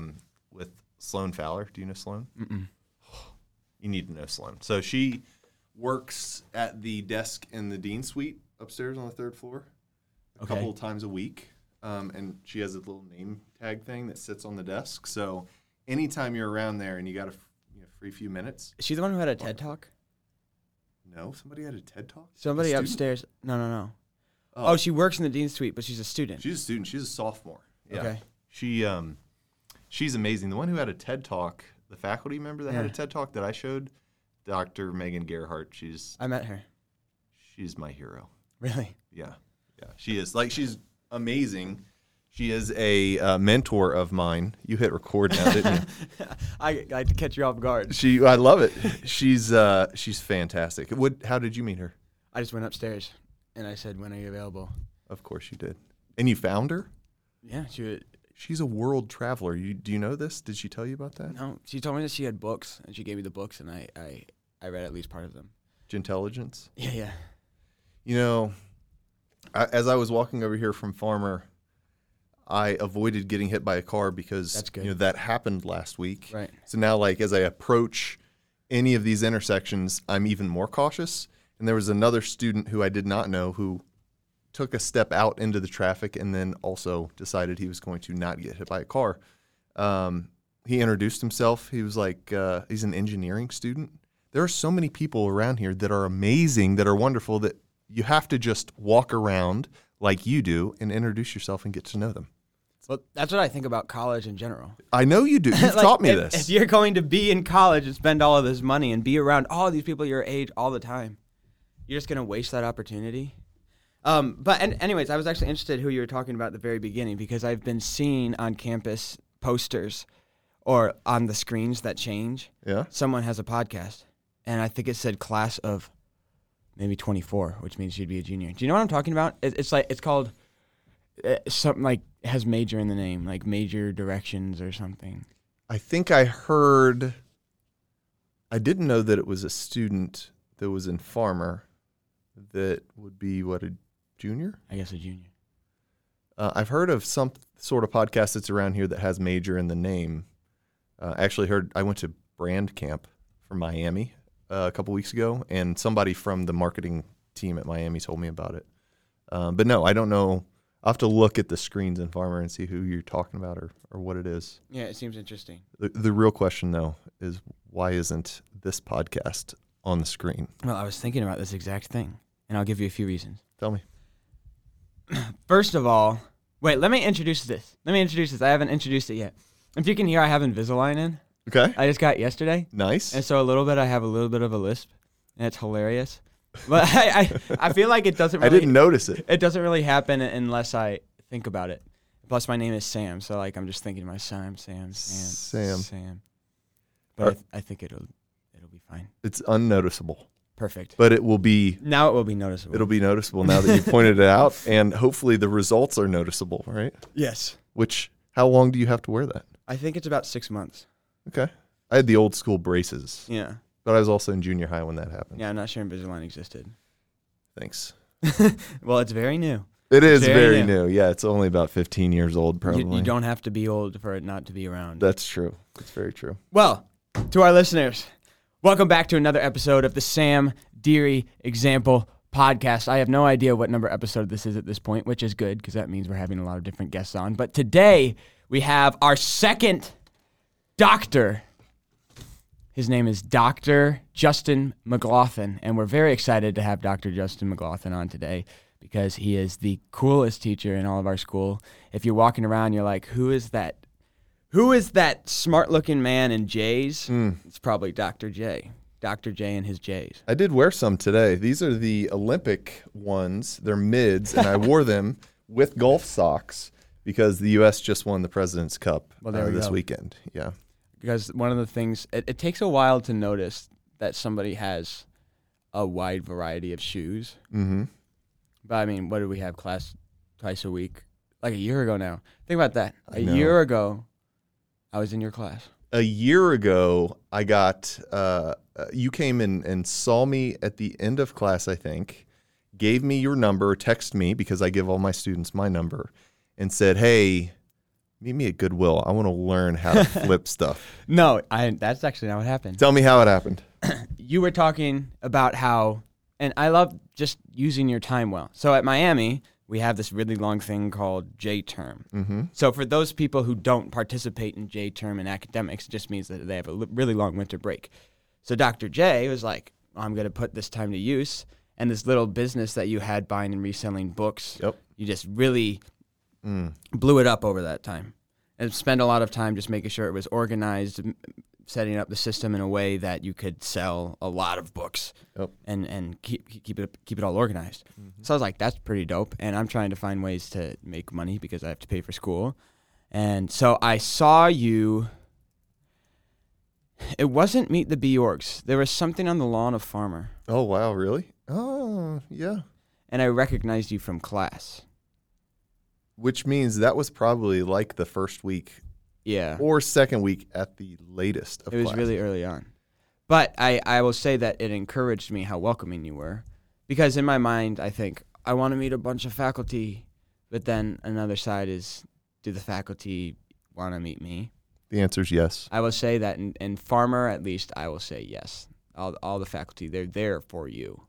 um, with Sloan Fowler. Do you know Sloan? Mm-mm. You need to know Sloan. So she works at the desk in the dean suite upstairs on the third floor a Okay. couple of times a week. Um, and she has a little name tag thing that sits on the desk. So anytime you're around there and you got a you know, free few minutes, Is she the one who had a TED talk? no, somebody had a TED talk. Somebody upstairs. No, no, no. Oh, Oh, she works in the dean's suite, but she's a student. she's a student. She's a sophomore. Yeah. Okay. She um, she's amazing. The one who had a TED talk, the faculty member that had a TED talk that I showed, Dr. Megan Gerhardt. She's I met her. she's my hero. Really? Yeah, yeah, she is. Like she's amazing. She is a uh, mentor of mine. You hit record now, didn't you? I, I had to catch you off guard. She, I love it. She's uh, she's fantastic. What? How did you meet her? I just went upstairs and I said, "When are you available?" Of course you did. And you found her. Yeah, she She's a world traveler. You do you know this? Did she tell you about that? no. She told me that she had books and she gave me the books and I I, I read at least part of them. Intelligence. Yeah, yeah. You know, I, as I was walking over here from Farmer, I avoided getting hit by a car because you know that happened last week. Right. So now, like as I approach any of these intersections, I'm even more cautious. And there was another student who I did not know who took a step out into the traffic and then also decided he was going to not get hit by a car. Um, he introduced himself. He was like, uh, he's an engineering student. There are so many people around here that are amazing, that are wonderful, that you have to just walk around like you do and introduce yourself and get to know them. Well, that's what I think about college in general. I know you do. You've Like, taught me if, this. If you're going to be in college and spend all of this money and be around all these people your age all the time, you're just gonna waste that opportunity. Um, but and anyways, I was actually interested who you were talking about at the very beginning because I've been seeing on campus posters or on the screens that change. yeah. Someone has a podcast, and I think it said class of maybe 24, which means you'd be a junior. Do you know what I'm talking about? It, it's like it's called uh, something like has major in the name, like major directions or something. I think I heard. I didn't know that it was a student that was in Farmer that would be what a junior. I guess a junior. Uh, I've heard of some sort of podcast that's around here that has major in the name. Uh, I actually heard I went to brand camp from Miami uh, a couple weeks ago, and somebody from the marketing team at Miami told me about it. Um, but no, I don't know. I'll have to look at the screens in Farmer and see who you're talking about or, or what it is. Yeah, it seems interesting. The, the real question, though, is why isn't this podcast on the screen? Well, I was thinking about this exact thing, and I'll give you a few reasons. Tell me. First of all, wait, let me introduce this. Let me introduce this. I haven't introduced it yet. If you can hear, I have Invisalign in. Okay. I just got it yesterday, Nice. and so a little bit, I have a little bit of a lisp, and it's hilarious. But I, I, I feel like it doesn't. I didn't notice it. It doesn't really happen unless I think about it. Plus, my name is Sam, so like I'm just thinking to myself, Sam, Sam, Sam. Sam. But I, th- I think it'll it'll be fine. It's unnoticeable, Perfect. but it will be Now it will be noticeable. it'll be noticeable now that you pointed it out, and hopefully the results are noticeable, right? yes. Which how long do you have to wear that? I think it's about six months. Okay. I had the old school braces, Yeah. but I was also in junior high when that happened. Yeah, I'm not sure Invisalign existed. Thanks. well, it's very new. It is Very very, new. new. Yeah, it's only about 15 years old, probably. You, you don't have to be old for it not to be around. That's true. That's very true. well, to our listeners, welcome back to another episode of the Sam Deary Example Podcast. I have no idea what number episode this is at this point, which is good because that means we're having a lot of different guests on. But today we have our second doctor. His name is Dr. Justin McGlothin, and we're very excited to have Dr. Justin McGlothin on today because he is the coolest teacher in all of our school. If you're walking around, you're like, who is that? Who is that smart looking man in J's? Hmm. It's probably Dr. J. Dr. J and his J's. I did wear some today. These are the Olympic ones. They're mids, and I wore them with golf socks because the U.S. just won the President's Cup Well, there uh, we this go. weekend. Yeah. Because one of the things, it, it takes a while to notice that somebody has a wide variety of shoes. Mm-hmm. But I mean, what did we have class twice a week? Like a year ago now. Think about that. I A know. year ago, I was in your class. A year ago, I got uh, uh, you came in and saw me at the end of class. I think gave me your number, text me because I give all my students my number, and said, "Hey, meet me at Goodwill. I want to learn how to flip stuff. No, I that's actually not what happened. Tell me how it happened. you were talking about how, and I love just using your time well. So at Miami, we have this really long thing called J term. Mm-hmm. So for those people who don't participate in J term in academics, it just means that they have a li- really long winter break. So Dr. J was like, I'm going to put this time to use. And this little business that you had buying and reselling books, Yep. you just really Mm. blew it up over that time and spent a lot of time just making sure it was organized, setting up the system in a way that you could sell a lot of books and and keep keep it keep it all organized. Mm-hmm. So I was like, that's pretty dope. And I'm trying to find ways to make money because I have to pay for school. And so I saw you. It wasn't Meet the Bee Orgs. There was something on the lawn of Farmer, Oh wow, really? Oh yeah. and I recognized you from class. Which means that was probably like the first week Yeah. or second week at the latest. Of It was class. really early on. But I, I will say that it encouraged me how welcoming you were. Because in my mind, I think, I want to meet a bunch of faculty. But then another side is, do the faculty want to meet me? the answer is yes. I will say that in, in Farmer, at least, I will say yes. All, all the faculty, they're there for you.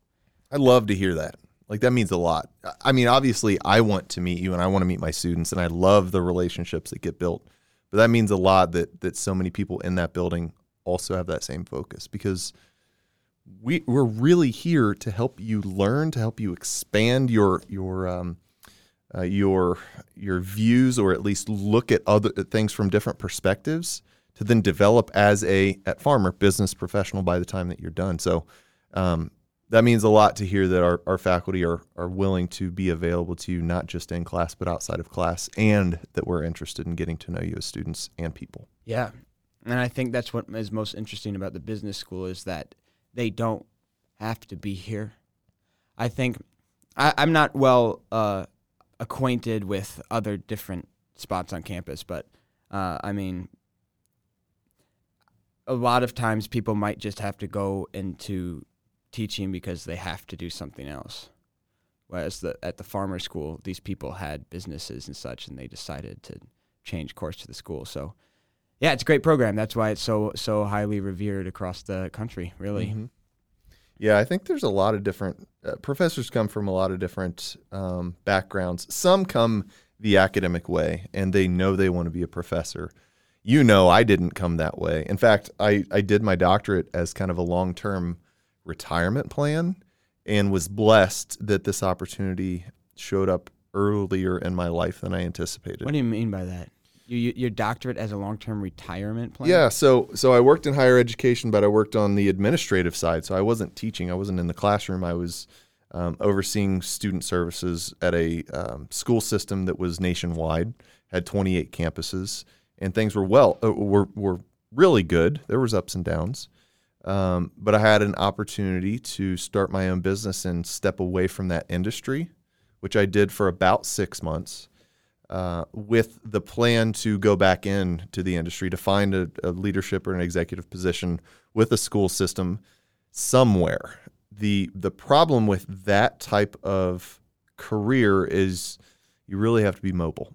I love to hear that. Like that means a lot. I- I mean, obviously, I want to meet you and I want to meet my students, and I love the relationships that get built. But that means a lot that that so many people in that building also have that same focus because we we're really here to help you learn, to help you expand your your um, uh, your your views, or at least look at other things from different perspectives, to then develop as a at Farmer business professional by the time that you're done. So. Um, that means a lot to hear that our, our faculty are, are willing to be available to you, not just in class, but outside of class, and that we're interested in getting to know you as students and people. Yeah. And I think that's what is most interesting about the business school is that they don't have to be here. I think I, I'm not well uh, acquainted with other different spots on campus, but uh, I mean, a lot of times people might just have to go into teaching because they have to do something else. Whereas the, at the farmer school, these people had businesses and such, and they decided to change course to the school. So, yeah, it's a great program. That's why it's so so highly revered across the country. Really, Mhm. Yeah, I think there's a lot of different uh, professors come from a lot of different um, backgrounds. Some come the academic way and they know they want to be a professor. You know, I didn't come that way. In fact, I, I did my doctorate as kind of a long term retirement plan and was blessed that this opportunity showed up earlier in my life than I anticipated. what do you mean by that? You, you, your doctorate as a long term retirement plan? Yeah, so so I worked in higher education, but I worked on the administrative side. So I wasn't teaching. I wasn't in the classroom. I was um, overseeing student services at a um, school system that was nationwide, had 28 campuses, and things were well uh, were were really good. There was ups and downs, um, but I had an opportunity to start my own business and step away from that industry, which I did for about six months uh, with the plan to go back into the industry to find a, a leadership or an executive position with a school system somewhere. The the problem with that type of career is you really have to be mobile.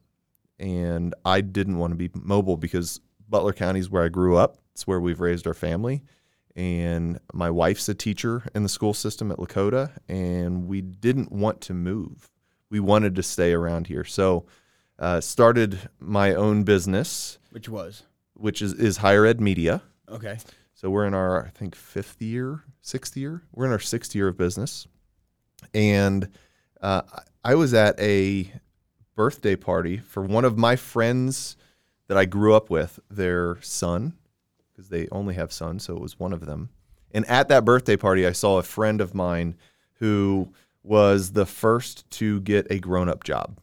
And I didn't want to be mobile because Butler County is where I grew up. It's where we've raised our family. And my wife's a teacher in the school system at Lakota, and we didn't want to move. We wanted to stay around here. So uh, started my own business, Which was? which is, is higher ed media. Okay. So we're in our, I think, fifth year, sixth year. We're in our sixth year of business. And uh, I was at a birthday party for one of my friends that I grew up with, their son, because they only have sons. So it was one of them. And at that birthday party, I saw a friend of mine who was the first to get a grown up job.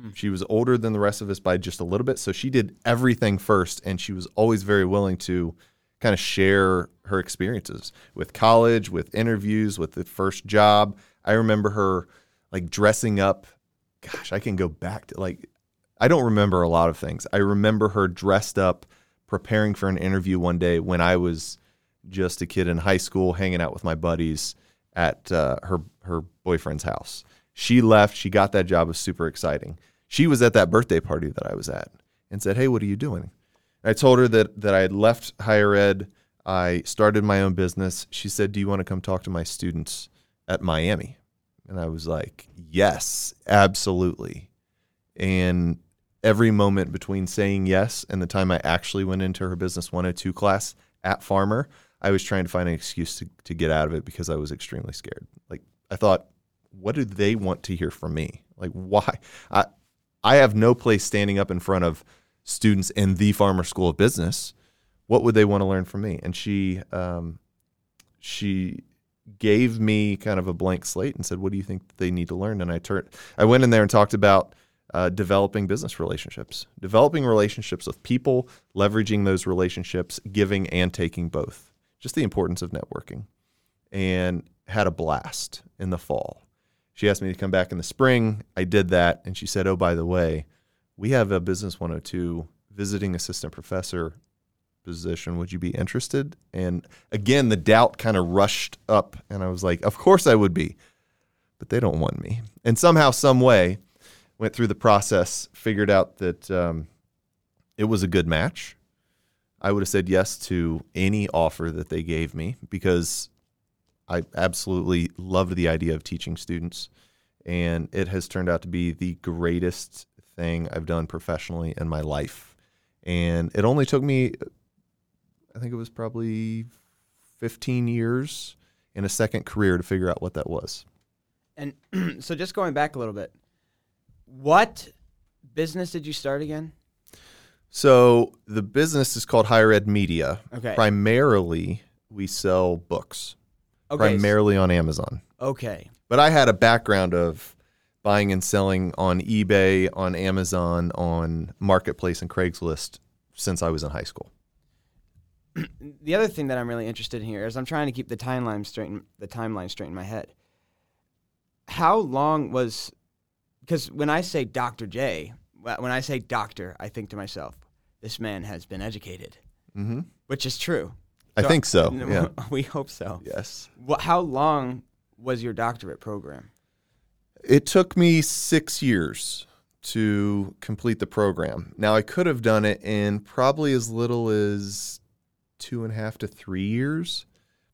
Hmm. She was older than the rest of us by just a little bit. So she did everything first. And she was always very willing to kind of share her experiences with college, with interviews, with the first job. I remember her like dressing up. Gosh, I can go back to like, I don't remember a lot of things. I remember her dressed up, preparing for an interview one day when I was just a kid in high school, hanging out with my buddies at uh, her her boyfriend's house. She left. She got that job. It was super exciting. She was at that birthday party that I was at, and said, "Hey, what are you doing?" I told her that that I had left higher ed. I started my own business. She said, "Do you want to come talk to my students at Miami?" And I was like, "Yes, absolutely." And every moment between saying yes and the time I actually went into her business 102 class at Farmer, I was trying to find an excuse to, to get out of it because I was extremely scared. Like I thought, what do they want to hear from me? Like why? I I have no place standing up in front of students in the Farmer School of Business. What would they want to learn from me? And she um, she gave me kind of a blank slate and said, "What do you think they need to learn?" And I turned, I went in there and talked about uh, developing business relationships, developing relationships with people, leveraging those relationships, giving and taking both. Just the importance of networking, and had a blast in the fall. She asked me to come back in the spring. I did that, and she said, "Oh, by the way, we have a Business 102 visiting assistant professor position. Would you be interested?" And again, the doubt kind of rushed up, and I was like, "Of course I would be." But they don't want me. And somehow, some way, went through the process, figured out that um, it was a good match. I would have said yes to any offer that they gave me because I absolutely loved the idea of teaching students. And it has turned out to be the greatest thing I've done professionally in my life. And it only took me, I think it was probably 15 years in a second career to figure out what that was. And so just going back a little bit, what business did you start again? So the business is called Higher Ed Media. Okay. Primarily, we sell books, Okay. primarily on Amazon. Okay. But I had a background of buying and selling on eBay, on Amazon, on Marketplace and Craigslist since I was in high school. The other thing that I'm really interested in here is I'm trying to keep the timeline straight. In, the timeline straight in my head. How long was? Because when I say Dr. J, when I say doctor, I think to myself, this man has been educated, Mm-hmm. which is true. I So- think so. Yeah. we hope so. yes. Wha how long was your doctorate program? It took me six years to complete the program. Now, I could have done it in probably as little as two and a half to three years.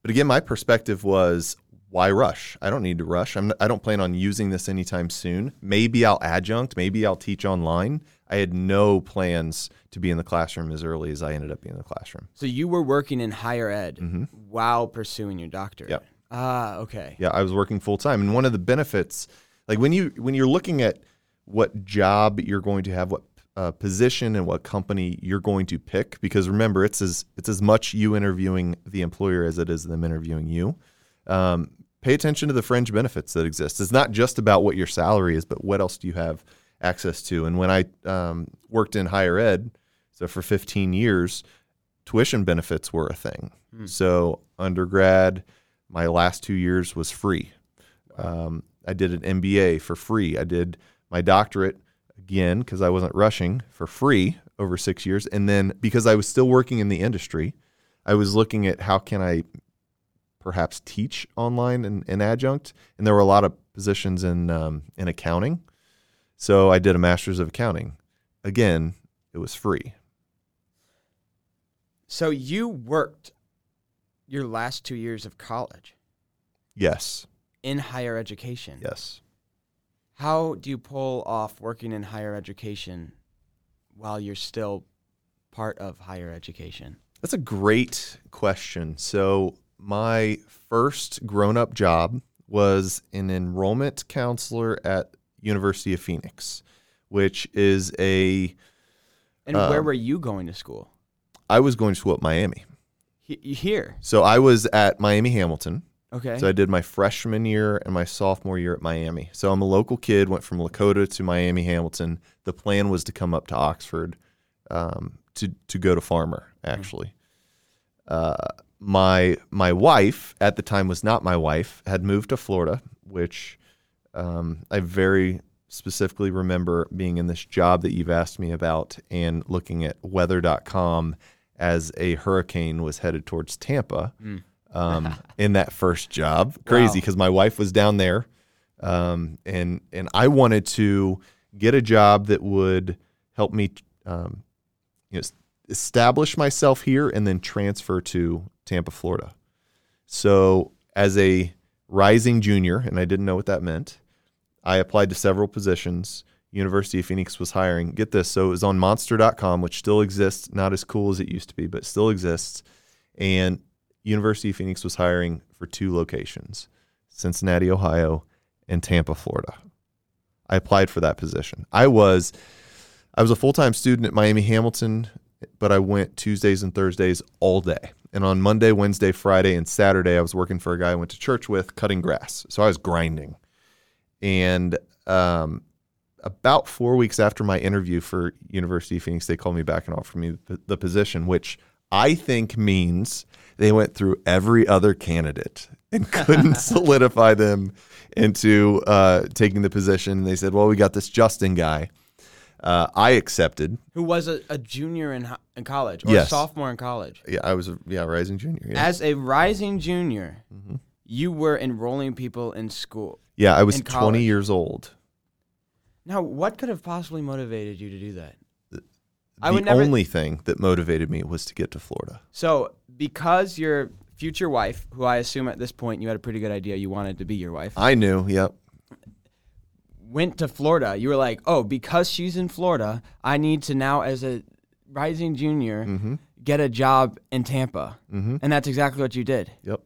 But again, my perspective was why rush? I don't need to rush. I'm, I don't plan on using this anytime soon. Maybe I'll adjunct, maybe I'll teach online. I had no plans to be in the classroom as early as I ended up being in the classroom. So you were working in higher ed Mhm. while pursuing your doctorate. Yep. Ah, okay. Yeah, I was working full time, and one of the benefits, like when you when you're looking at what job you're going to have, what uh, position and what company you're going to pick, because remember, it's as it's as much you interviewing the employer as it is them interviewing you. Um, pay attention to the fringe benefits that exist. It's not just about what your salary is, but what else do you have access to? And when I um, worked in higher ed, so for 15 years, tuition benefits were a thing. So undergrad, my last two years was free. Um, I did an MBA for free. I did my doctorate again because I wasn't rushing for free over six years, and then because I was still working in the industry, I was looking at how can I perhaps teach online and, and adjunct, and there were a lot of positions in um, in accounting. So I did a master's of accounting. Again, it was free. So you worked your last two years of college Yes, in higher education. yes. How do you pull off working in higher education while you're still part of higher education? That's a great question. So, my first grown up job was an enrollment counselor at University of Phoenix, which is a And where Um, were you going to school? I was going to school at Miami. He- Here. So I was at Miami Hamilton. Okay. So I did my freshman year and my sophomore year at Miami. So I'm a local kid, went from Lakota to Miami Hamilton. The plan was to come up to Oxford um, to to go to Farmer. Actually, uh, my my wife at the time was not my wife. Had moved to Florida, which um, I very specifically remember being in this job that you've asked me about and looking at weather.com as a hurricane was headed towards Tampa um, in that first job. Crazy Wow. because my wife was down there, um, and and I wanted to get a job that would help me um, you know, establish myself here and then transfer to Tampa, Florida. So, as a rising junior, and I didn't know what that meant, I applied to several positions. University of Phoenix was hiring. Get this. So, it was on monster.com, which still exists, not as cool as it used to be, but still exists. And University of Phoenix was hiring for two locations Cincinnati, Ohio, and Tampa, Florida. I applied for that position. I was I was a full-time student at Miami Hamilton, but I went Tuesdays and Thursdays all day. And on Monday, Wednesday, Friday, and Saturday, I was working for a guy I went to church with cutting grass. So I was grinding. And um, about four weeks after my interview for University of Phoenix, they called me back and offered me the, position, which I think means they went through every other candidate and couldn't solidify them into uh, taking the position. And They said, "Well, we got this Justin guy." Uh, I accepted. Who was a, a junior in, in college or Yes. a sophomore in college? Yeah, I was a yeah rising junior. Yeah, As a rising junior, Mm-hmm. you were enrolling people in school. yeah I was in 20 college. years old. Now, what could have possibly motivated you to do that? I the would never- only thing that motivated me was to get to Florida. So, because your future wife, who I assume at this point you had a pretty good idea you wanted to be your wife, I knew. Yep. Went to Florida, you were like, oh, because she's in Florida, I need to now, as a rising junior, Mm-hmm. get a job in Tampa. Mm-hmm. And that's exactly what you did. Yep.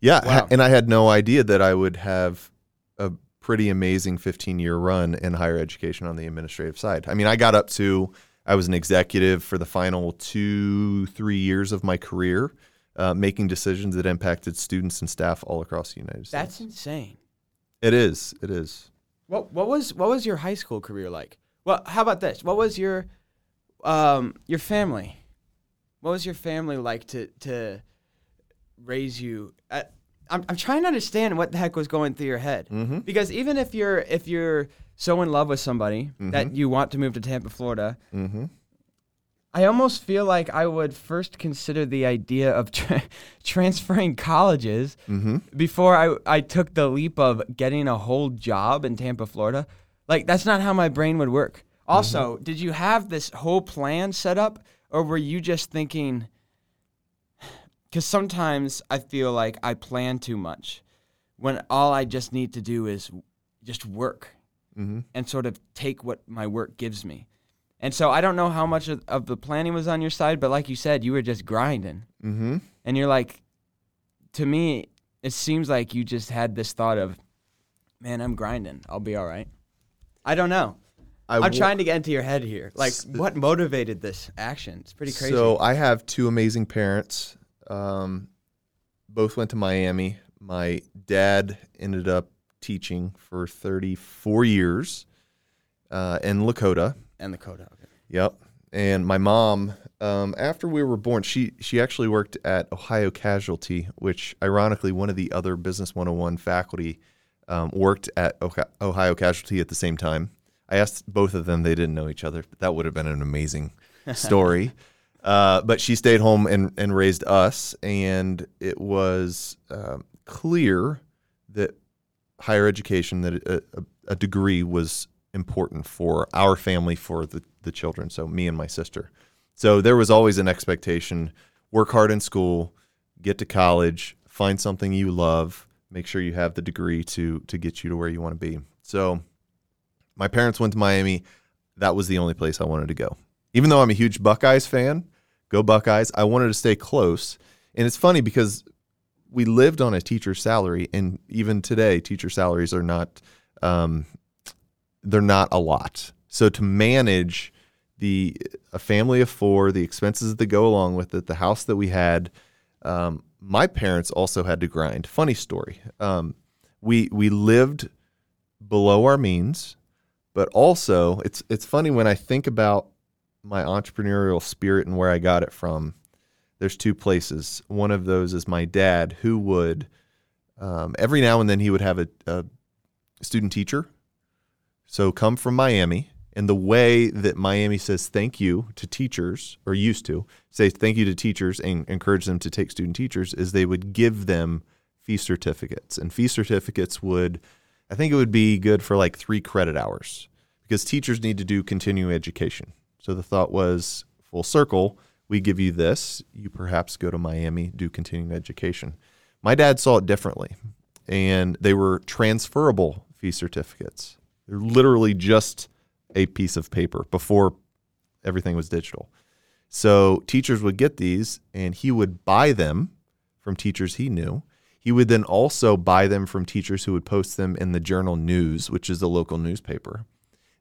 Yeah, Wow. and I had no idea that I would have a pretty amazing 15 year run in higher education on the administrative side. I mean, I got up to I was an executive for the final two, three years of my career, uh, making decisions that impacted students and staff all across the United States. That's insane. It is. It is. What what was what was your high school career like? Well, how about this? What was your um your family? What was your family like to to raise you? I, I'm I'm trying to understand what the heck was going through your head Mm-hmm. because even if you're if you're so in love with somebody that you want to move to Tampa, Florida, Mm-hmm. I almost feel like I would first consider the idea of tra- transferring colleges Mm-hmm. before I, I took the leap of getting a whole job in Tampa, Florida. Like, that's not how my brain would work. Also, did you have this whole plan set up, or were you just thinking? Because sometimes I feel like I plan too much when all I just need to do is just work Mm-hmm. and sort of take what my work gives me. And so I don't know how much of, of the planning was on your side, but like you said, you were just grinding. Mm-hmm. And you're like, to me, it seems like you just had this thought of, man, I'm grinding. I'll be all right. I don't know. I I'm wa- trying to get into your head here. Like, S- what motivated this action? It's pretty crazy. So I have two amazing parents. Um, both went to Miami. My dad ended up teaching for 34 years uh, in Lakota. And Lakota. Okay. Yep. And my mom, um, after we were born, she she actually worked at Ohio Casualty, which ironically one of the other Business 101 faculty um, worked at Ohio Casualty at the same time. I asked both of them; they didn't know each other. But that would have been an amazing story. uh, but she stayed home and and raised us, and it was um, clear that higher education, that a, a, a degree was important for our family, for the, the children. So me and my sister. So there was always an expectation: work hard in school, get to college, find something you love, make sure you have the degree to to get you to where you want to be. So my parents went to Miami. That was the only place I wanted to go. Even though I'm a huge Buckeyes fan, go Buckeyes. I wanted to stay close. And it's funny because we lived on a teacher's salary, and even today, teacher salaries are not um, they're not a lot. So to manage the a family of four, the expenses that go along with it, the house that we had, um, my parents also had to grind. Funny story. Um, we we lived below our means, but also it's it's funny when I think about my entrepreneurial spirit and where I got it from. There's two places. One of those is my dad, who would um, every now and then he would have a, a student teacher. So come from Miami, and the way that Miami says thank you to teachers, or used to say thank you to teachers and encourage them to take student teachers, is they would give them fee certificates, and fee certificates would, I think it would be good for like three credit hours because teachers need to do continuing education. So the thought was full circle. We give you this. You perhaps go to Miami, do continuing education. My dad saw it differently, and they were transferable fee certificates. They're literally just a piece of paper before everything was digital. So teachers would get these, and he would buy them from teachers he knew. He would then also buy them from teachers who would post them in the Journal News, which is the local newspaper.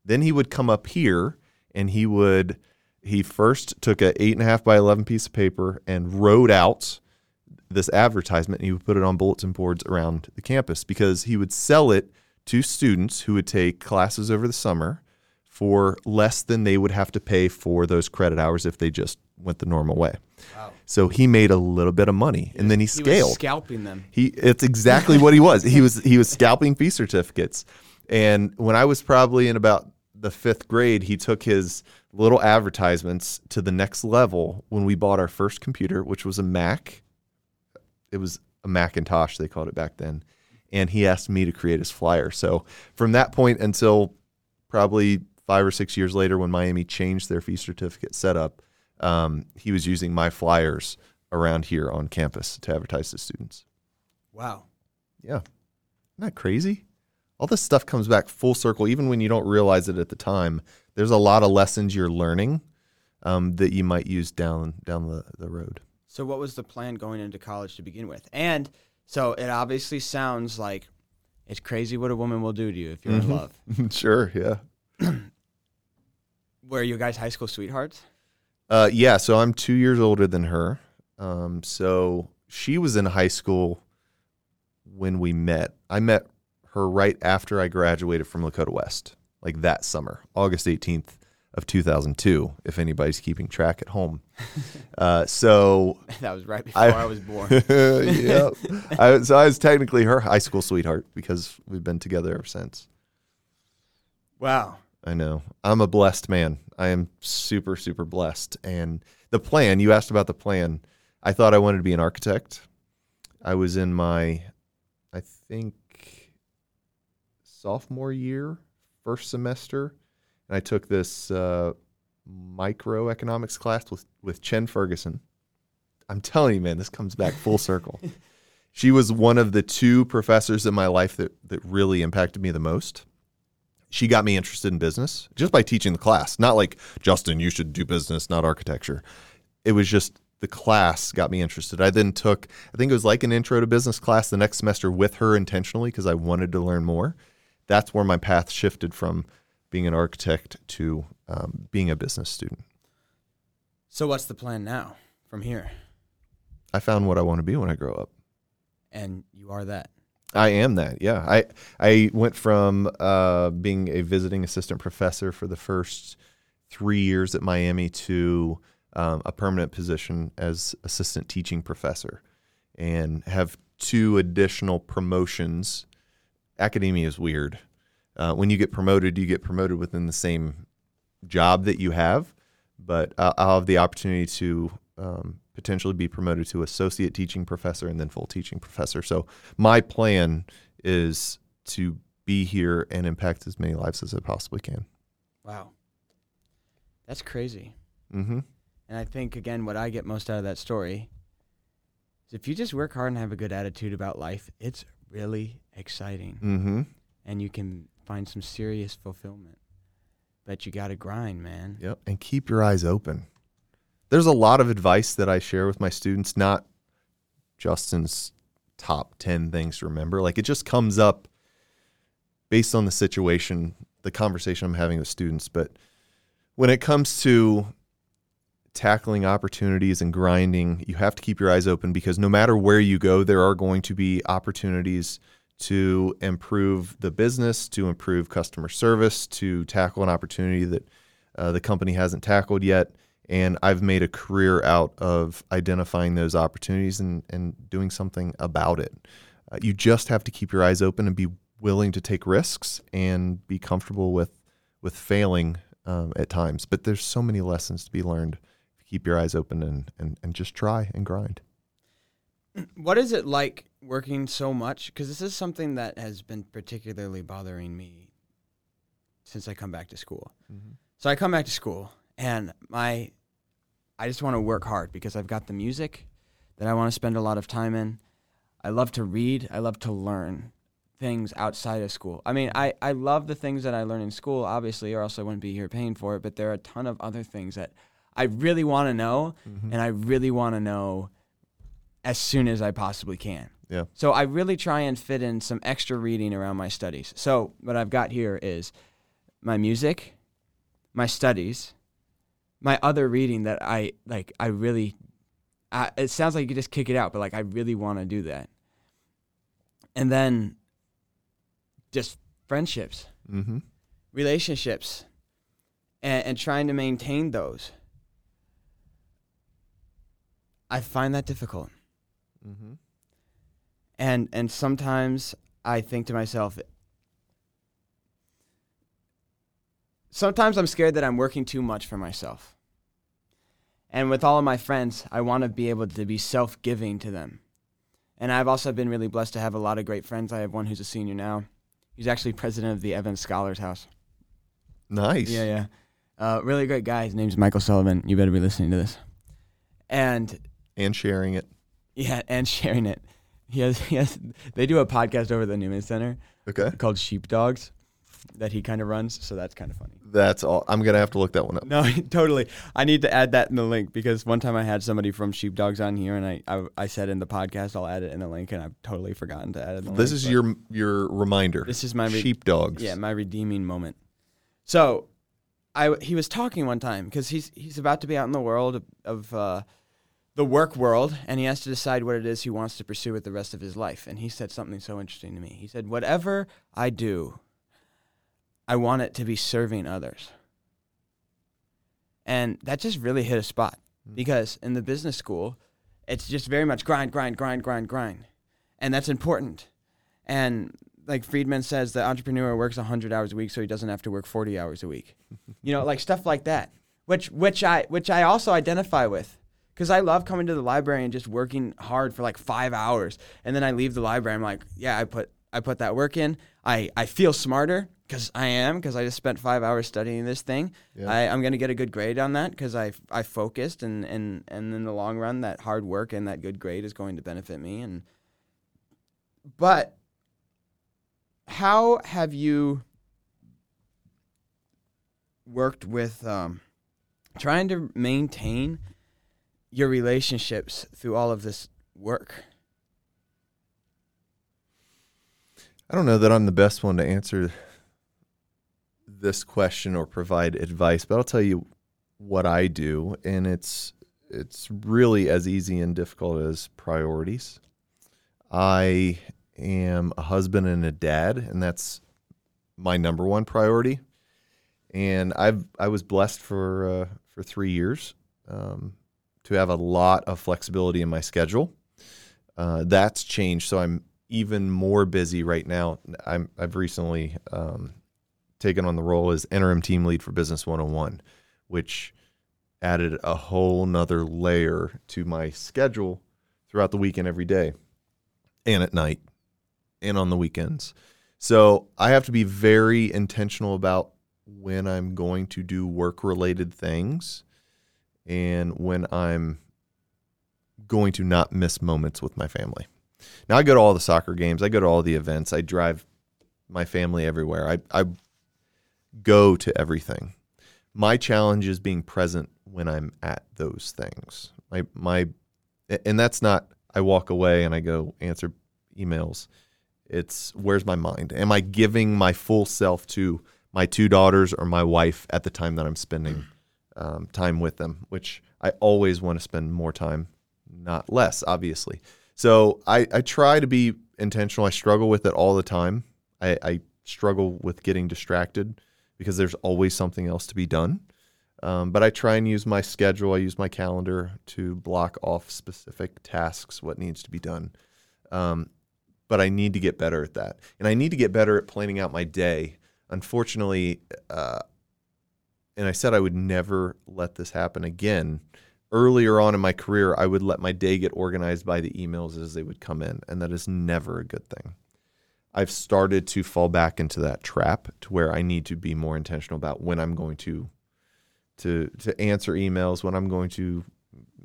Then he would come up here and he would he first took a eight and a half by eleven piece of paper and wrote out this advertisement and he would put it on bulletin boards around the campus because he would sell it to students who would take classes over the summer for less than they would have to pay for those credit hours if they just went the normal way. Wow. So he made a little bit of money and then he He was scaled. scalping them. He it's exactly what he was. He was he was scalping fee certificates. And when I was probably in about the fifth grade, he took his little advertisements to the next level when we bought our first computer, which was a Mac. It was a Macintosh, they called it back then. And he asked me to create his flyer. So from that point until probably five or six years later, when Miami changed their fee certificate setup, um, he was using my flyers around here on campus to advertise to students. Wow. Yeah. Isn't that crazy? All this stuff comes back full circle, even when you don't realize it at the time. There's a lot of lessons you're learning um, that you might use down down the, the road. So, what was the plan going into college to begin with? And so, it obviously sounds like it's crazy what a woman will do to you if you're in love. sure, yeah. Were you guys high school sweethearts? Uh, yeah, so I'm two years older than her. Um, so she was in high school when we met. I met her right after I graduated from Lakota West, like that summer, August 18th of 2002, if anybody's keeping track at home. Uh, so that was right before I- I, was born. yep. I, so I was technically her high school sweetheart because we've been together ever since. Wow. I know. I'm a blessed man. I am super, super blessed. And the plan, you asked about the plan. I thought I wanted to be an architect. I was in my, I think, sophomore year, first semester, and I took this uh, microeconomics class with, with Chen Ferguson. I'm telling you, man, this comes back full circle. She was one of the two professors in my life that, that really impacted me the most she got me interested in business just by teaching the class. Not like, Justin, you should do business, not architecture. It was just the class got me interested. I then took, I think it was like an intro to business class the next semester with her intentionally because I wanted to learn more. That's where my path shifted from being an architect to um, being a business student. So, what's the plan now from here? I found what I want to be when I grow up. And you are that. I am that. Yeah. I I went from uh, being a visiting assistant professor for the first three years at Miami to um, a permanent position as assistant teaching professor, and have two additional promotions. Academia is weird. Uh, when you get promoted, you get promoted within the same job that you have, but I'll, I'll have the opportunity to um, potentially be promoted to associate teaching professor and then full teaching professor. So my plan is to be here and impact as many lives as I possibly can. Wow. That's crazy. Mm-hmm. And I think, again, what I get most out of that story is if you just work hard and have a good attitude about life, it's really exciting. Mm-hmm. And you can find some serious fulfillment. But you got to grind, man. Yep. And keep your eyes open. There's a lot of advice that I share with my students, not Justin's top 10 things to remember. Like it just comes up based on the situation, the conversation I'm having with students. But when it comes to tackling opportunities and grinding, you have to keep your eyes open because no matter where you go, there are going to be opportunities to improve the business, to improve customer service, to tackle an opportunity that uh, the company hasn't tackled yet. And I've made a career out of identifying those opportunities and, and doing something about it. Uh, you just have to keep your eyes open and be willing to take risks and be comfortable with with failing um, at times. But there's so many lessons to be learned. Keep your eyes open and, and, and just try and grind. What is it like working so much? Because this is something that has been particularly bothering me since I come back to school. So I come back to school and my I just want to work hard because I've got the music that I want to spend a lot of time in. I love to read. I love to learn things outside of school. I mean, I, I love the things that I learn in school, obviously, or else I wouldn't be here paying for it. But there are a ton of other things that I really want to know, Mm-hmm. and I really want to know as soon as I possibly can. Yeah. So I really try and fit in some extra reading around my studies. So what I've got here is my music, my studies, my other reading that I like. I really, I, it sounds like you just kick it out, but like I really want to do that. And then, just friendships, Mm-hmm. relationships, and, and trying to maintain those. I find that difficult. Mm-hmm. and and sometimes I think to myself sometimes I'm scared that I'm working too much for myself. And with all of my friends, I want to be able to be self-giving to them. And I've also been really blessed to have a lot of great friends. I have one who's a senior now. He's actually president of the Evans Scholars House. Nice. Yeah, yeah. Uh, really great guy. His name's Michael Sullivan. You better be listening to this. And And sharing it. Yeah, and sharing it. He has, he has, they do a podcast over at the Newman Center Okay. called Sheepdogs that he kind of runs. So that's kind of funny. That's all. I'm gonna have to look that one up. No, totally. I need to add that in the link because one time I had somebody from Sheepdogs on here and I, I, I said in the podcast I'll add it in the link and I've totally forgotten to add it in the This link, is but your your reminder. This is my re- sheepdogs. Yeah, my redeeming moment. So, I he was talking one time because he's he's about to be out in the world of, of uh, the work world, and he has to decide what it is he wants to pursue with the rest of his life. And he said something so interesting to me. He said, "Whatever I do, I want it to be serving others." And that just really hit a spot hmm. because in the business school, it's just very much grind, grind, grind, grind, grind, and that's important. And like Friedman says, the entrepreneur works 100 hours a week so he doesn't have to work 40 hours a week. you know, like stuff like that, which which I which I also identify with because I love coming to the library and just working hard for like five hours, and then I leave the library. I'm like, yeah, I put I put that work in. I I feel smarter because I am because I just spent five hours studying this thing. Yeah. I, I'm gonna get a good grade on that because I I focused and and and in the long run, that hard work and that good grade is going to benefit me. And but how have you worked with um, trying to maintain your relationships through all of this work? I don't know that I'm the best one to answer this question or provide advice, but I'll tell you what I do, and it's it's really as easy and difficult as priorities. I am a husband and a dad, and that's my number one priority. And I've I was blessed for uh, for three years um, to have a lot of flexibility in my schedule. Uh, that's changed, so I'm even more busy right now. I'm I've recently um, taken on the role as interim team lead for Business 101, which added a whole nother layer to my schedule throughout the week and every day, and at night, and on the weekends. So I have to be very intentional about when I'm going to do work related things and when I'm going to not miss moments with my family. Now I go to all the soccer games, I go to all the events, I drive my family everywhere. I I go to everything. My challenge is being present when I'm at those things. My my and that's not I walk away and I go answer emails. It's where's my mind? Am I giving my full self to my two daughters or my wife at the time that I'm spending um, time with them? Which I always want to spend more time, not less, obviously. So I, I try to be intentional. I struggle with it all the time. I, I struggle with getting distracted because there's always something else to be done. Um, but I try and use my schedule. I use my calendar to block off specific tasks, what needs to be done. Um, but I need to get better at that, and I need to get better at planning out my day. Unfortunately, uh, and I said I would never let this happen again. Earlier on in my career, I would let my day get organized by the emails as they would come in, and that is never a good thing. I've started to fall back into that trap to where I need to be more intentional about when I'm going to to to answer emails, when I'm going to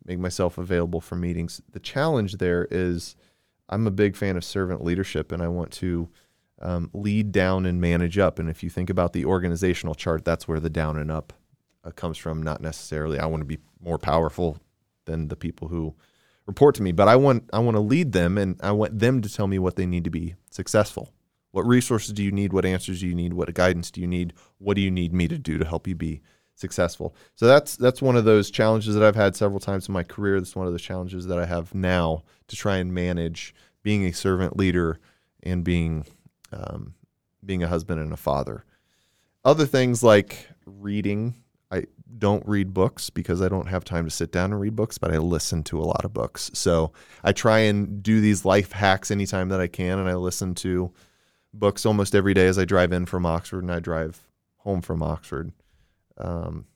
make myself available for meetings. The challenge there is I'm a big fan of servant leadership, and I want to um, lead down and manage up. And if you think about the organizational chart, that's where the down and up uh, comes from. Not necessarily I want to be more powerful than the people who report to me, but I want I want to lead them, and I want them to tell me what they need to be successful. What resources do you need? What answers do you need? What guidance do you need? What do you need me to do to help you be successful? So that's that's one of those challenges that I've had several times in my career. That's one of the challenges that I have now to try and manage being a servant leader and being um, being a husband and a father. Other things like reading. I don't read books because I don't have time to sit down and read books, but I listen to a lot of books. So I try and do these life hacks anytime that I can, and I listen to books almost every day as I drive in from Oxford and I drive home from Oxford. Um,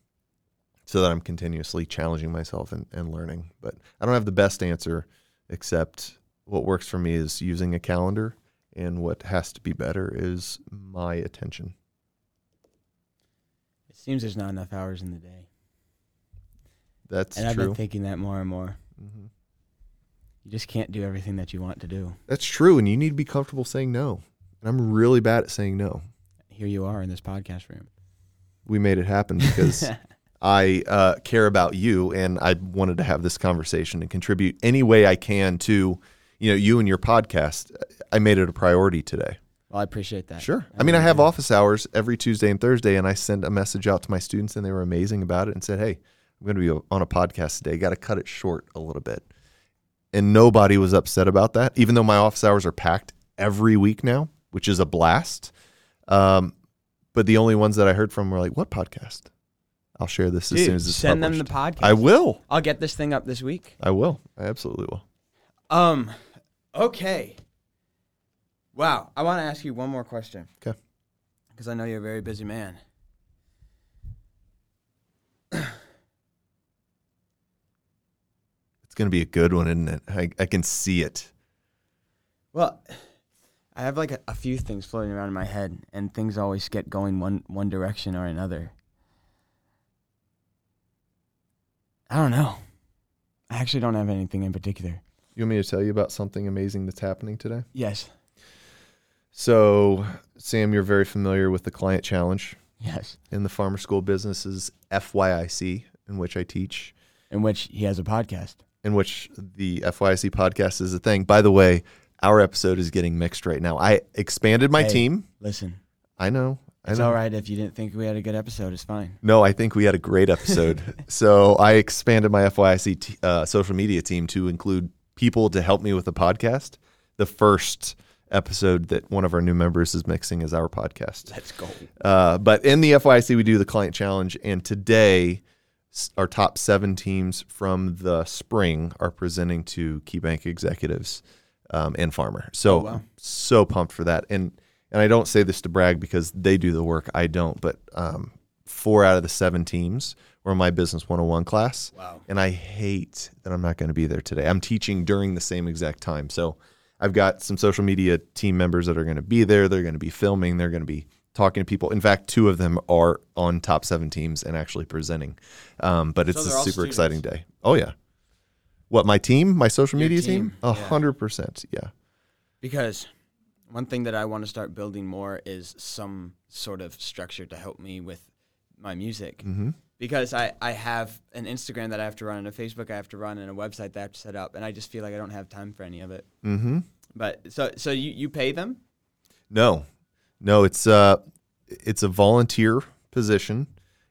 so that I'm continuously challenging myself and, and learning. But I don't have the best answer, except what works for me is using a calendar, and what has to be better is my attention. It seems there's not enough hours in the day. That's and I've been thinking that more and more. hmm You just can't do everything that you want to do. That's true, and you need to be comfortable saying no. And I'm really bad at saying no. Here you are in this podcast room. We made it happen because I uh, care about you, and I wanted to have this conversation and contribute any way I can to, you know, you and your podcast. I made it a priority today. well, I appreciate that. Sure. I mean, I have office hours every Tuesday and Thursday, and I send a message out to my students, and they were amazing about it and said, "Hey, I'm going to be on a podcast today. Got to cut it short a little bit." And nobody was upset about that, even though my office hours are packed every week now, which is a blast. Um, but the only ones that I heard from were like, "What podcast?" I'll share this as soon as it's send published. them the podcast. I will. I'll get this thing up this week. I will. I absolutely will. Um, okay. Wow. I want to ask you one more question. Okay. Because I know you're a very busy man. It's going to be a good one, isn't it? I, I can see it. Well, I have like a, a few things floating around in my head, and things always get going one one direction or another. I don't know. I actually don't have anything in particular. You want me to tell you about something amazing that's happening today? Yes. So, Sam, you're very familiar with the client challenge Yes. in the farmer school businesses FYIC, in which I teach, In which he has a podcast. in which the FYIC podcast is a thing. By the way, our episode is getting mixed right now. I expanded my Hey. team. Listen, I know. I it's know. all right if you didn't think we had a good episode. It's fine. No, I think we had a great episode. so I expanded my FYIC t- uh, social media team to include people to help me with the podcast. The first episode that one of our new members is mixing is our podcast. Let's go. Uh, but in the FYC, we do the client challenge, and today our top seven teams from the spring are presenting to KeyBank executives um, and Farmer. So Oh, wow. so pumped for that, and and I don't say this to brag because they do the work, I don't. But um, four out of the seven teams in my Business 101 class, Wow. and I hate that I'm not going to be there today. I'm teaching during the same exact time, so. I've got some social media team members that are going to be there. They're going to be filming. They're going to be talking to people. In fact, two of them are on top seven teams and actually presenting. Um, but it's So a super students. exciting day. Oh yeah. What my team? My social Your media team, team? A hundred percent. Yeah. Because one thing that I want to start building more is some sort of structure to help me with my music. Mm-hmm. Because I, I have an Instagram that I have to run and a Facebook I have to run and a website that I have to set up and I just feel like I don't have time for any of it. Mm-hmm. But so so you, you pay them? No, no. It's uh, it's a volunteer position.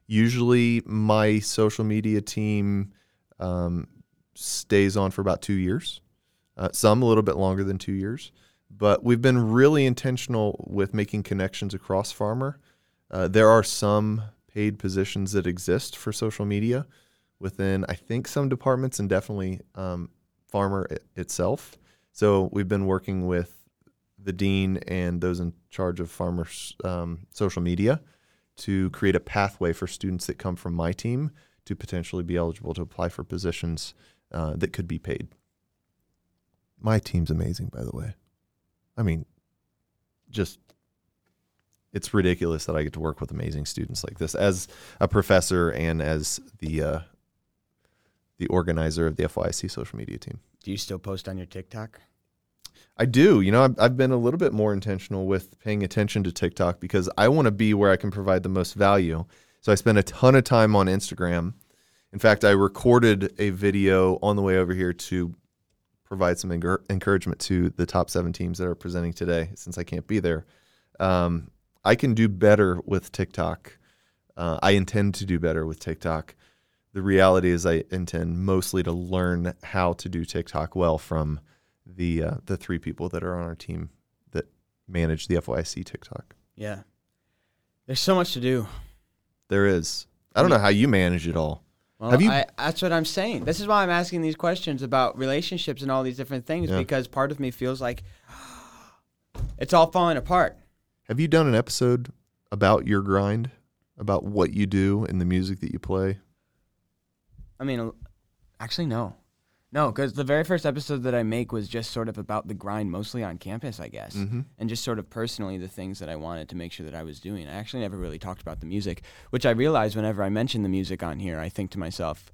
Usually, my social media team um, stays on for about two years. Uh, some a little bit longer than two years, but we've been really intentional with making connections across Farmer. Uh, there are some paid positions that exist for social media within, I think, some departments and definitely um, Farmer i- itself. So we've been working with the dean and those in charge of farmers um, social media to create a pathway for students that come from my team to potentially be eligible to apply for positions uh, that could be paid. My team's amazing, by the way. I mean, just it's ridiculous that I get to work with amazing students like this as a professor and as the uh, the organizer of the FYC social media team. Do you still post on your TikTok? I do. You know, I've, I've been a little bit more intentional with paying attention to TikTok because I want to be where I can provide the most value. So I spend a ton of time on Instagram. In fact, I recorded a video on the way over here to provide some encouragement to the top seven teams that are presenting today since I can't be there. Um, I can do better with TikTok. Uh, I intend to do better with TikTok. The reality is, I intend mostly to learn how to do TikTok well from the uh, the three people that are on our team that manage the FYC TikTok. Yeah. There's so much to do. There is. I don't know how you manage it all. Well, Have you- I, that's what I'm saying. This is why I'm asking these questions about relationships and all these different things Yeah. because part of me feels like it's all falling apart. Have you done an episode about your grind, about what you do and the music that you play? I mean, actually, no. No, because the very first episode that I make was just sort of about the grind, mostly on campus, I guess, Mm-hmm. and just sort of personally the things that I wanted to make sure that I was doing. I actually never really talked about the music, which I realize whenever I mention the music on here, I think to myself,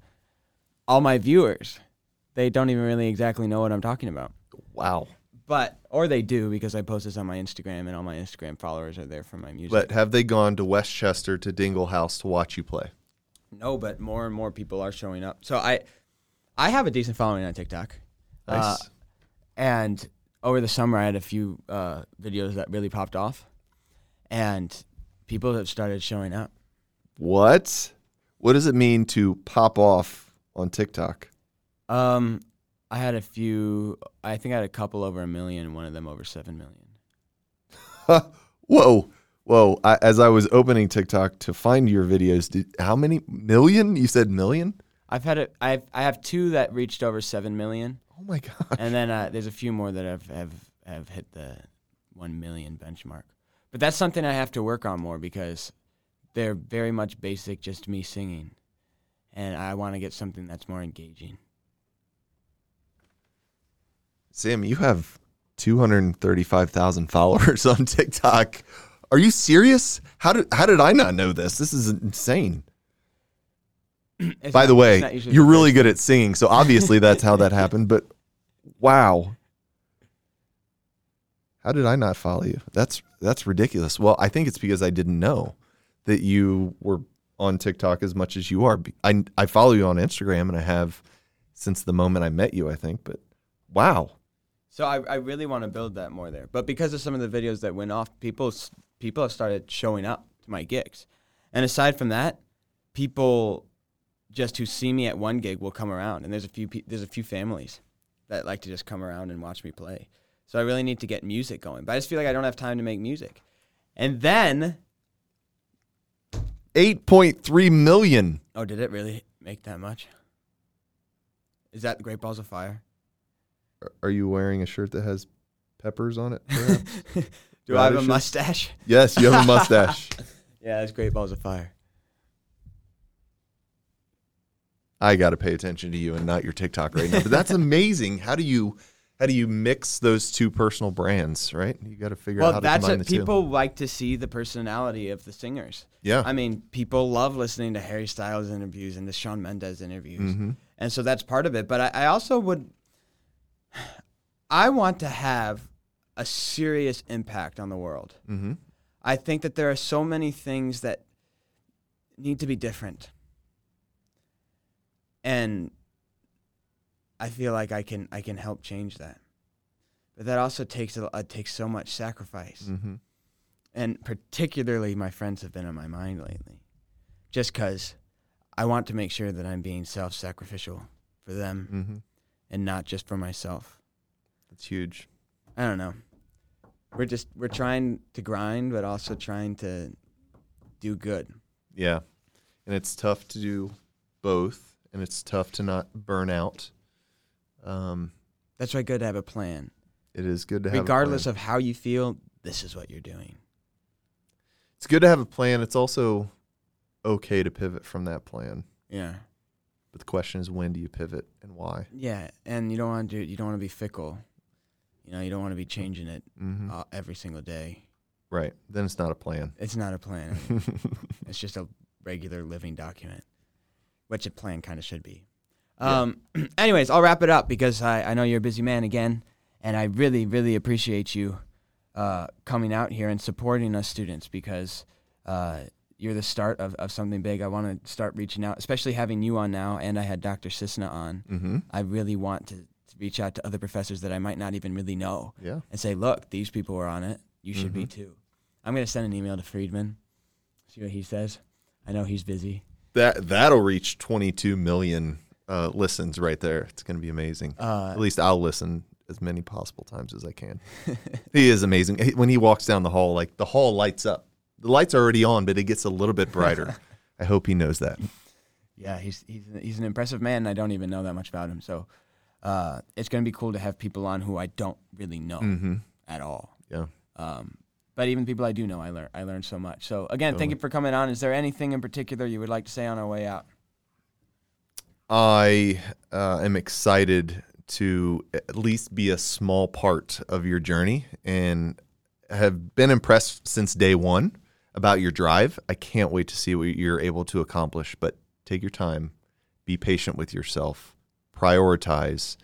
all my viewers, they don't even really exactly know what I'm talking about. Wow. But or they do because I post this on my Instagram and all my Instagram followers are there for my music. But have they gone to West Chester to Dingle House to watch you play? no, but more and more people are showing up. So I I have a decent following on TikTok. Uh, Nice. and over the summer I had a few uh, videos that really popped off and people have started showing up. what? What does it mean to pop off on TikTok? Um I had a few I think I had a couple over a million, one of them over 7 million. Whoa. Whoa. I, as I was opening TikTok to find your videos, did, how many million? You said million? I've had it I've I have two that reached over 7 million. Oh my God. and then uh, there's a few more that have, have have hit the one million benchmark. But that's something I have to work on more because they're very much basic, just me singing, and I want to get something that's more engaging. Sam, you have 235,000 followers on TikTok. Are you serious? How did how did I not know this? This is insane. It's By not- the way, you're really good at singing, so obviously that's how that happened, but wow. How did I not follow you? That's that's ridiculous. Well, I think it's because I didn't know that you were on TikTok as much as you are. I I follow you on Instagram and I have since the moment I met you, I think, but wow. So I, I really want to build that more there. But because of some of the videos that went off, people people have started showing up to my gigs. And aside from that, people just who see me at one gig will come around. And there's a few pe- there's a few families that like to just come around and watch me play. So I really need to get music going. But I just feel like I don't have time to make music. And then 8.3 million. oh, did it really make that much? Is that the Great Balls of Fire? Are you wearing a shirt that has peppers on it? Do I have a mustache? yes, you have a mustache. Yeah, that's Great Balls of Fire. I got to pay attention to you and not your TikTok right now. But that's amazing. How do you how do you mix those two personal brands, right? You got to figure out Well, how to that's combine the two. people like to see the personality of the singers. Yeah. I mean, people love listening to Harry Styles interviews and the Shawn Mendes interviews, hmm and so that's part of it. But I, I also would, I want to have a serious impact on the world. hmm I think that there are so many things that need to be different, and I feel like I can I can help change that. But that also takes a, it takes so much sacrifice. Hmm and particularly my friends have been on my mind lately. Just because i want to make sure that i'm being self-sacrificial for them. Hmm and not just for myself That's huge. i don't know we're just we're trying to grind but also trying to do good Yeah. And it's tough to do both, and it's tough to not burn out. Um, that's why good to have a plan it is good to have. regardless a plan. of how you feel this is what you're doing it's good to have a plan. It's also okay to pivot from that plan. yeah But the question is, when do you pivot and why? yeah and you don't want to do you don't want to be fickle you know you don't want to be changing it hmm uh, every single day Right. Then it's not a plan. It's not a plan. it's just a regular living document, which a plan kind of should be. Um, anyways, I'll wrap it up because I, I know you're a busy man again, and I really, really appreciate you uh, coming out here and supporting us students because uh, you're the start of, of something big. I want to start reaching out, especially having you on now, and I had Dr. Sisna on. Mm-hmm. I really want to, to reach out to other professors that I might not even really know Yeah. and say, look, these people are on it. You should be too. I'm going to send an email to Friedman, see what he says. I know he's busy. That that'll reach 22 million uh, listens right there. It's going to be amazing. Uh, At least I'll listen as many possible times as I can. he is amazing. When he walks down the hall, like the hall lights up. The lights are already on, but it gets a little bit brighter. I hope he knows that. yeah, he's he's he's an impressive man. And I don't even know that much about him, so uh, it's going to be cool to have people on who I don't really know Mm-hmm. at all. Yeah. Um, but even people I do know, I learn I learned so much. So again, thank you for coming on. Is there anything in particular you would like to say on our way out? I uh, am excited to at least be a small part of your journey and have been impressed since day one about your drive. I can't wait to see what you're able to accomplish, but take your time, be patient with yourself, prioritize,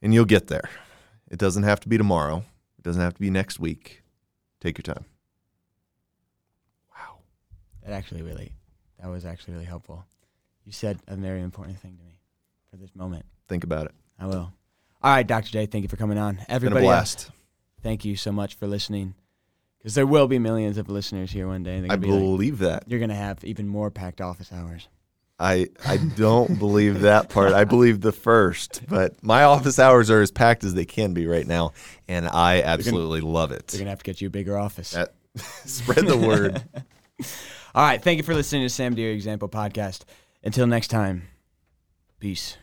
and you'll get there. It doesn't have to be tomorrow, it doesn't have to be next week. Take your time. Wow. That actually really, that was actually really helpful. You said a very important thing to me for this moment. Think about it. I will. All right, Dr. J, thank you for coming on. Everybody, a else, blast. thank you so much for listening. Because there will be millions of listeners here one day. and they're I gonna like, believe that. you're going to have even more packed office hours. I I don't believe that part. I believe the first, but my office hours are as packed as they can be right now, and I absolutely love it. We're going to have to get you a bigger office. That, spread the word. All right, thank you for listening to Sam Deere Example Podcast. Until next time, peace.